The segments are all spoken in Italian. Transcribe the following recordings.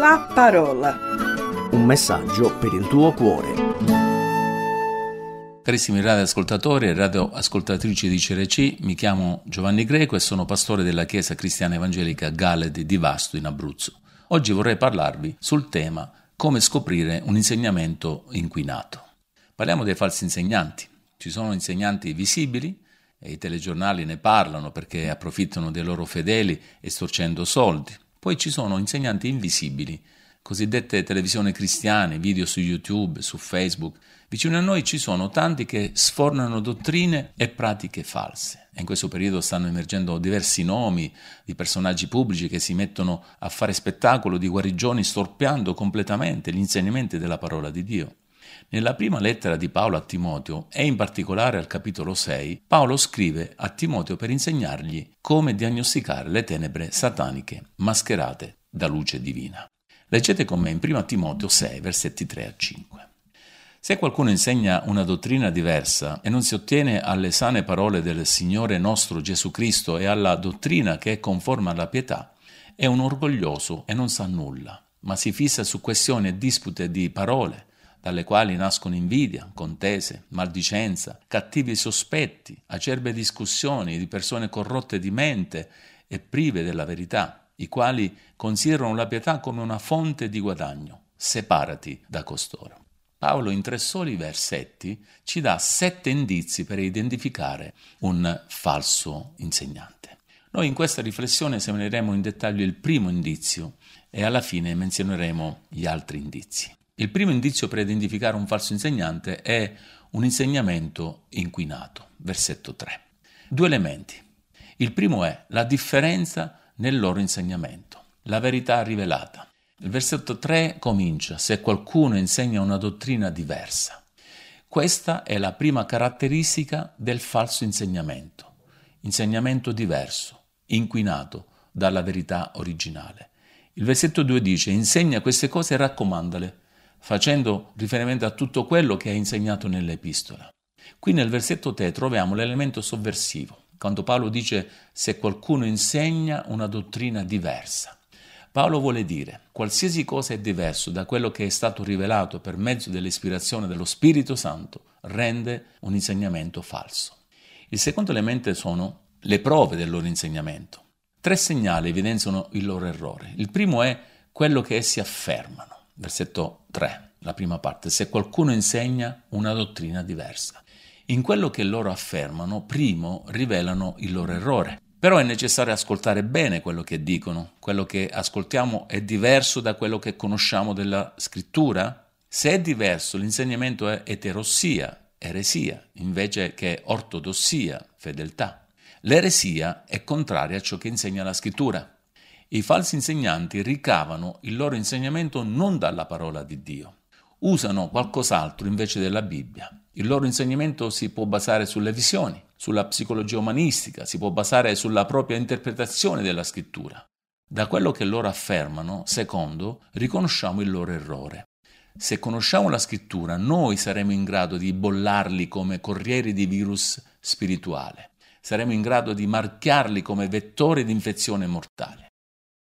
La parola. Un messaggio per il tuo cuore. Carissimi radioascoltatori e radioascoltatrici di CRC, mi chiamo Giovanni Greco e sono pastore della Chiesa Cristiana Evangelica Galedi di Vasto in Abruzzo. Oggi vorrei parlarvi sul tema come scoprire un insegnamento inquinato. Parliamo dei falsi insegnanti. Ci sono insegnanti visibili e i telegiornali ne parlano perché approfittano dei loro fedeli estorcendo soldi. Poi ci sono insegnanti invisibili, cosiddette televisioni cristiane, video su YouTube, su Facebook. Vicino a noi ci sono tanti che sfornano dottrine e pratiche false. E in questo periodo stanno emergendo diversi nomi di personaggi pubblici che si mettono a fare spettacolo di guarigioni storpiando completamente gli insegnamenti della parola di Dio. Nella prima lettera di Paolo a Timoteo, e in particolare al capitolo 6, Paolo scrive a Timoteo per insegnargli come diagnosticare le tenebre sataniche mascherate da luce divina. Leggete con me in 1 Timoteo 6, versetti 3 a 5. Se qualcuno insegna una dottrina diversa e non si ottiene alle sane parole del Signore nostro Gesù Cristo e alla dottrina che è conforme alla pietà, è un orgoglioso e non sa nulla, ma si fissa su questioni e dispute di parole dalle quali nascono invidia, contese, maldicenza, cattivi sospetti, acerbe discussioni di persone corrotte di mente e prive della verità, i quali considerano la pietà come una fonte di guadagno. Separati da costoro. Paolo in tre soli versetti ci dà sette indizi per identificare un falso insegnante. Noi in questa riflessione esamineremo in dettaglio il primo indizio e alla fine menzioneremo gli altri indizi. Il primo indizio per identificare un falso insegnante è un insegnamento inquinato, versetto 3. Due elementi. Il primo è la differenza nel loro insegnamento, la verità rivelata. Il versetto 3 comincia, se qualcuno insegna una dottrina diversa. Questa è la prima caratteristica del falso insegnamento, insegnamento diverso, inquinato dalla verità originale. Il versetto 2 dice, insegna queste cose e raccomandale facendo riferimento a tutto quello che ha insegnato nell'epistola. Qui nel versetto 3 troviamo l'elemento sovversivo, quando Paolo dice se qualcuno insegna una dottrina diversa. Paolo vuole dire, qualsiasi cosa è diverso da quello che è stato rivelato per mezzo dell'ispirazione dello Spirito Santo, rende un insegnamento falso. Il secondo elemento sono le prove del loro insegnamento. Tre segnali evidenziano il loro errore. Il primo è quello che essi affermano versetto 3, la prima parte, se qualcuno insegna una dottrina diversa. In quello che loro affermano, primo rivelano il loro errore. Però è necessario ascoltare bene quello che dicono. Quello che ascoltiamo è diverso da quello che conosciamo della scrittura? Se è diverso, l'insegnamento è eterossia, eresia, invece che ortodossia, fedeltà. L'eresia è contraria a ciò che insegna la scrittura. I falsi insegnanti ricavano il loro insegnamento non dalla parola di Dio, usano qualcos'altro invece della Bibbia. Il loro insegnamento si può basare sulle visioni, sulla psicologia umanistica, si può basare sulla propria interpretazione della scrittura. Da quello che loro affermano, secondo, riconosciamo il loro errore. Se conosciamo la scrittura, noi saremo in grado di bollarli come corrieri di virus spirituale. Saremo in grado di marchiarli come vettori di infezione mortale.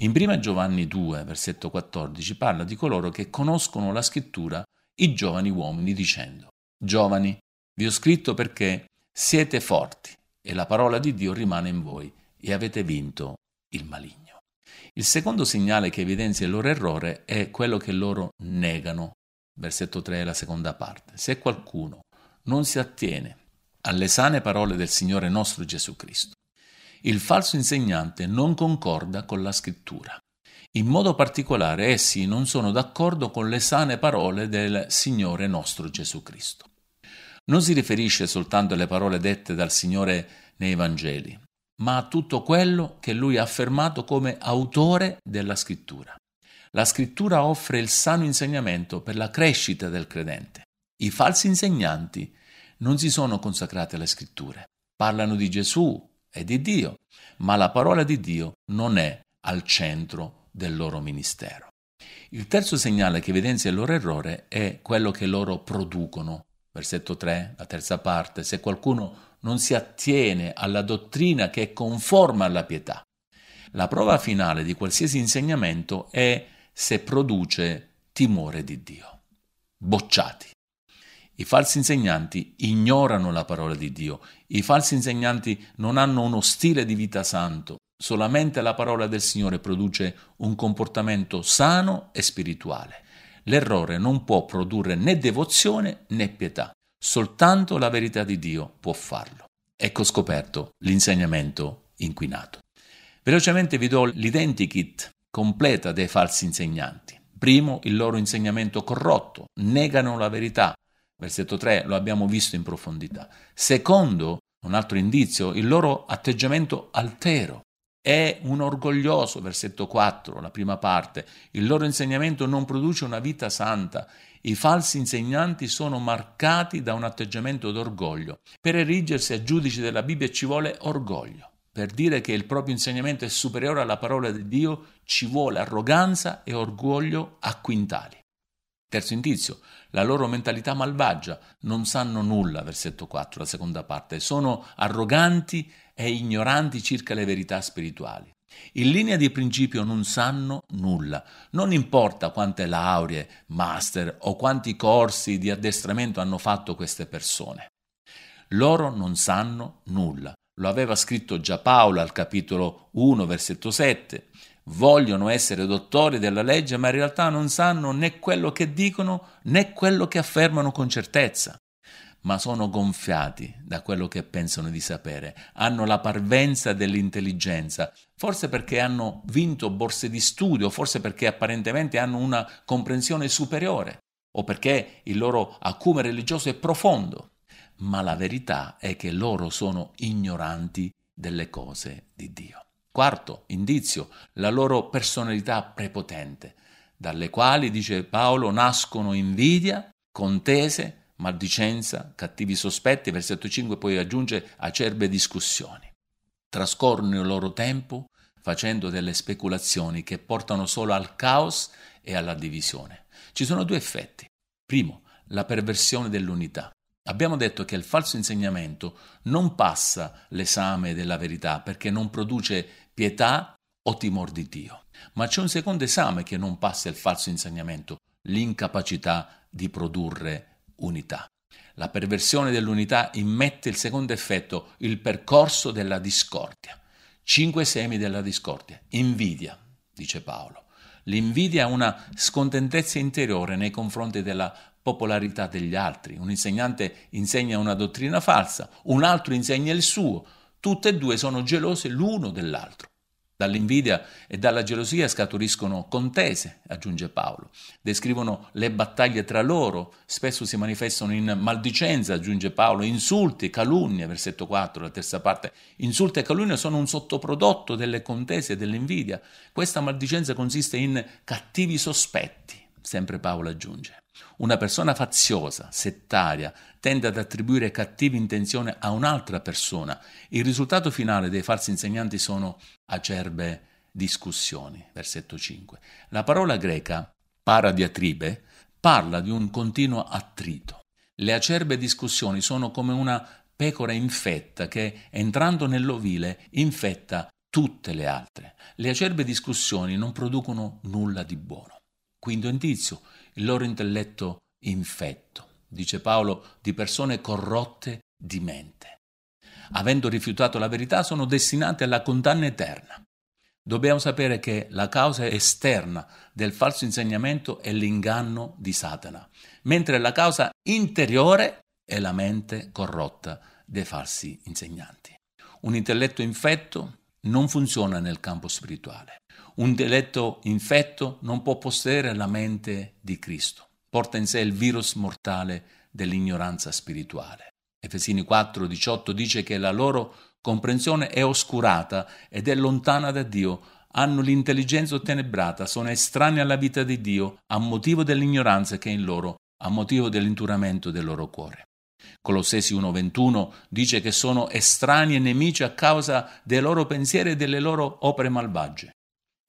In 1 Giovanni 2, versetto 14, parla di coloro che conoscono la scrittura, i giovani uomini, dicendo, Giovani, vi ho scritto perché siete forti e la parola di Dio rimane in voi e avete vinto il maligno. Il secondo segnale che evidenzia il loro errore è quello che loro negano. Versetto 3, la seconda parte. Se qualcuno non si attiene alle sane parole del Signore nostro Gesù Cristo, il falso insegnante non concorda con la scrittura. In modo particolare essi non sono d'accordo con le sane parole del Signore nostro Gesù Cristo. Non si riferisce soltanto alle parole dette dal Signore nei Vangeli, ma a tutto quello che lui ha affermato come autore della scrittura. La scrittura offre il sano insegnamento per la crescita del credente. I falsi insegnanti non si sono consacrati alle scritture. Parlano di Gesù, è di Dio, ma la parola di Dio non è al centro del loro ministero. Il terzo segnale che evidenzia il loro errore è quello che loro producono. Versetto 3, la terza parte, se qualcuno non si attiene alla dottrina che è conforme alla pietà. La prova finale di qualsiasi insegnamento è se produce timore di Dio. Bocciati. I falsi insegnanti ignorano la parola di Dio, i falsi insegnanti non hanno uno stile di vita santo, solamente la parola del Signore produce un comportamento sano e spirituale. L'errore non può produrre né devozione né pietà, soltanto la verità di Dio può farlo. Ecco scoperto l'insegnamento inquinato. Velocemente vi do l'identikit completa dei falsi insegnanti. Primo, il loro insegnamento corrotto, negano la verità, Versetto 3 lo abbiamo visto in profondità. Secondo, un altro indizio, il loro atteggiamento altero. È un orgoglioso, versetto 4, la prima parte. Il loro insegnamento non produce una vita santa. I falsi insegnanti sono marcati da un atteggiamento d'orgoglio. Per erigersi a giudici della Bibbia ci vuole orgoglio. Per dire che il proprio insegnamento è superiore alla parola di Dio ci vuole arroganza e orgoglio a quintali. Terzo indizio, la loro mentalità malvagia, non sanno nulla, versetto 4, la seconda parte, sono arroganti e ignoranti circa le verità spirituali. In linea di principio non sanno nulla, non importa quante lauree, master o quanti corsi di addestramento hanno fatto queste persone. Loro non sanno nulla. Lo aveva scritto già Paolo al capitolo 1, versetto 7 vogliono essere dottori della legge, ma in realtà non sanno né quello che dicono né quello che affermano con certezza, ma sono gonfiati da quello che pensano di sapere, hanno la parvenza dell'intelligenza, forse perché hanno vinto borse di studio, forse perché apparentemente hanno una comprensione superiore o perché il loro acume religioso è profondo, ma la verità è che loro sono ignoranti delle cose di Dio. Quarto indizio, la loro personalità prepotente, dalle quali, dice Paolo, nascono invidia, contese, maldicenza, cattivi sospetti. Versetto 5 poi aggiunge acerbe discussioni. Trascorrono il loro tempo facendo delle speculazioni che portano solo al caos e alla divisione. Ci sono due effetti. Primo, la perversione dell'unità. Abbiamo detto che il falso insegnamento non passa l'esame della verità perché non produce pietà o timore di Dio. Ma c'è un secondo esame che non passa il falso insegnamento, l'incapacità di produrre unità. La perversione dell'unità immette il secondo effetto, il percorso della discordia. Cinque semi della discordia. Invidia, dice Paolo. L'invidia è una scontentezza interiore nei confronti della popolarità degli altri. Un insegnante insegna una dottrina falsa, un altro insegna il suo. Tutte e due sono gelose l'uno dell'altro. Dall'invidia e dalla gelosia scaturiscono contese, aggiunge Paolo. Descrivono le battaglie tra loro, spesso si manifestano in maldicenza, aggiunge Paolo, insulti, calunnie, versetto 4, la terza parte. Insulti e calunnie sono un sottoprodotto delle contese e dell'invidia. Questa maldicenza consiste in cattivi sospetti, sempre Paolo aggiunge. Una persona faziosa, settaria, tende ad attribuire cattive intenzioni a un'altra persona. Il risultato finale dei falsi insegnanti sono acerbe discussioni. Versetto 5. La parola greca paradiatribe parla di un continuo attrito. Le acerbe discussioni sono come una pecora infetta che, entrando nell'ovile, infetta tutte le altre. Le acerbe discussioni non producono nulla di buono. Quinto indizio, il loro intelletto infetto, dice Paolo, di persone corrotte di mente. Avendo rifiutato la verità sono destinate alla condanna eterna. Dobbiamo sapere che la causa esterna del falso insegnamento è l'inganno di Satana, mentre la causa interiore è la mente corrotta dei falsi insegnanti. Un intelletto infetto non funziona nel campo spirituale. Un intelletto infetto non può possedere la mente di Cristo. Porta in sé il virus mortale dell'ignoranza spirituale. Efesini 4:18 dice che la loro comprensione è oscurata ed è lontana da Dio, hanno l'intelligenza ottenebrata, sono estranei alla vita di Dio a motivo dell'ignoranza che è in loro, a motivo dell'inturamento del loro cuore. Colossesi 1:21 dice che sono estranei e nemici a causa dei loro pensieri e delle loro opere malvagie.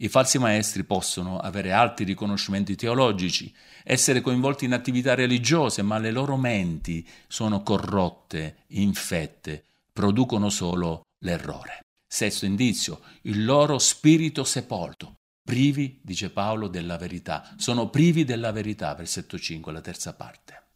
I falsi maestri possono avere alti riconoscimenti teologici, essere coinvolti in attività religiose, ma le loro menti sono corrotte, infette, producono solo l'errore. Sesto indizio, il loro spirito sepolto. privi, dice Paolo, della verità. Sono privi della verità, versetto 5, la terza parte.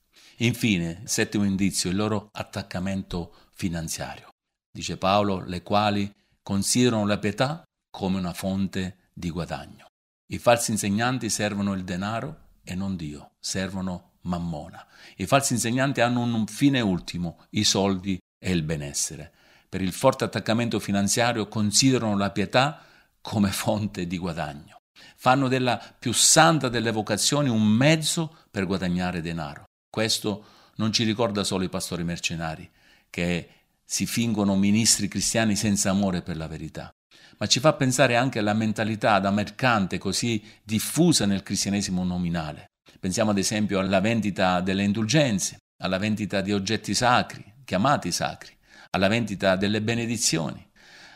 Infine, settimo indizio, il loro attaccamento finanziario. Dice Paolo, le quali considerano la pietà come una fonte di guadagno. I falsi insegnanti servono il denaro e non Dio, servono mammona. I falsi insegnanti hanno un fine ultimo, i soldi e il benessere. Per il forte attaccamento finanziario considerano la pietà come fonte di guadagno. Fanno della più santa delle vocazioni un mezzo per guadagnare denaro. Questo non ci ricorda solo i pastori mercenari, che si fingono ministri cristiani senza amore per la verità, ma ci fa pensare anche alla mentalità da mercante così diffusa nel cristianesimo nominale. Pensiamo ad esempio alla vendita delle indulgenze, alla vendita di oggetti sacri, chiamati sacri, alla vendita delle benedizioni.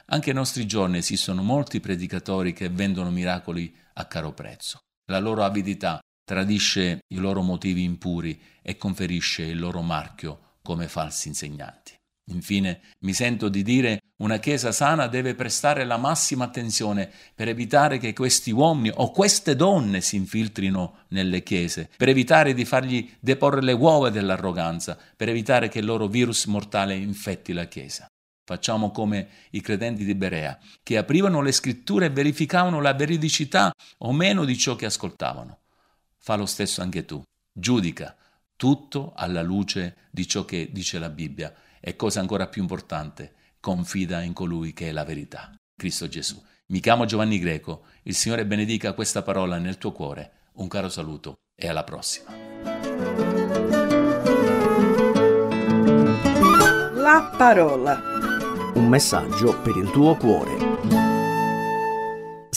Anche ai nostri giorni esistono molti predicatori che vendono miracoli a caro prezzo. La loro avidità tradisce i loro motivi impuri e conferisce il loro marchio come falsi insegnanti. Infine, mi sento di dire una Chiesa sana deve prestare la massima attenzione per evitare che questi uomini o queste donne si infiltrino nelle chiese, per evitare di fargli deporre le uova dell'arroganza, per evitare che il loro virus mortale infetti la Chiesa. Facciamo come i credenti di Berea, che aprivano le scritture e verificavano la veridicità o meno di ciò che ascoltavano. Fa lo stesso anche tu. Giudica tutto alla luce di ciò che dice la Bibbia e cosa ancora più importante, confida in colui che è la verità, Cristo Gesù. Mi chiamo Giovanni Greco, il Signore benedica questa parola nel tuo cuore. Un caro saluto e alla prossima. La parola. Un messaggio per il tuo cuore.